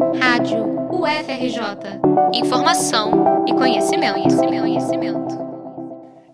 Rádio UFRJ. Informação e conhecimento, conhecimento, conhecimento.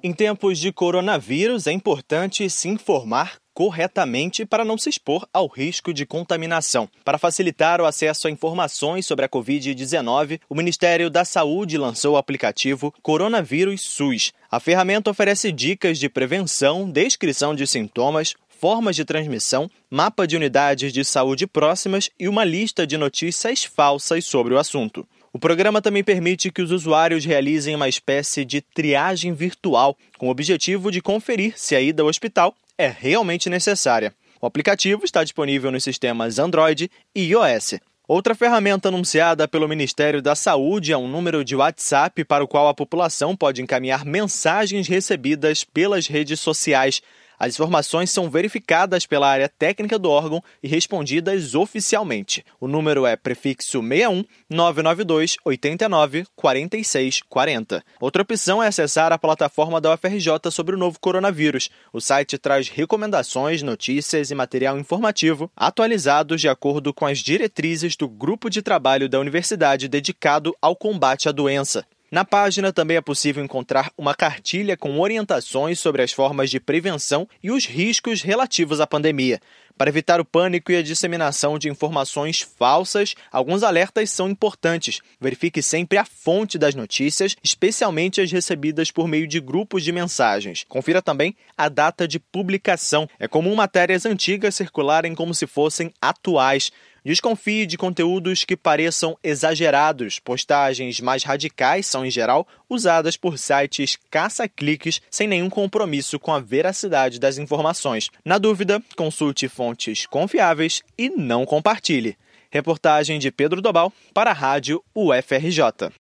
Em tempos de coronavírus, é importante se informar corretamente para não se expor ao risco de contaminação. Para facilitar o acesso a informações sobre a Covid-19, o Ministério da Saúde lançou o aplicativo Coronavírus SUS. A ferramenta oferece dicas de prevenção, descrição de sintomas, formas de transmissão, mapa de unidades de saúde próximas e uma lista de notícias falsas sobre o assunto. O programa também permite que os usuários realizem uma espécie de triagem virtual, com o objetivo de conferir se a ida ao hospital é realmente necessária. O aplicativo está disponível nos sistemas Android e iOS. Outra ferramenta anunciada pelo Ministério da Saúde é um número de WhatsApp para o qual a população pode encaminhar mensagens recebidas pelas redes sociais. As informações são verificadas pela área técnica do órgão e respondidas oficialmente. O número é prefixo 61 992 89 46 40. Outra opção é acessar a plataforma da UFRJ sobre o novo coronavírus. O site traz recomendações, notícias e material informativo atualizados de acordo com as diretrizes do grupo de trabalho da universidade dedicado ao combate à doença. Na página também é possível encontrar uma cartilha com orientações sobre as formas de prevenção e os riscos relativos à pandemia. Para evitar o pânico e a disseminação de informações falsas, alguns alertas são importantes. Verifique sempre a fonte das notícias, especialmente as recebidas por meio de grupos de mensagens. Confira também a data de publicação. É comum matérias antigas circularem como se fossem atuais. Desconfie de conteúdos que pareçam exagerados. Postagens mais radicais são, em geral, usadas por sites caça-cliques sem nenhum compromisso com a veracidade das informações. Na dúvida, consulte fontes confiáveis e não compartilhe. Reportagem de Pedro Dobal para a Rádio UFRJ.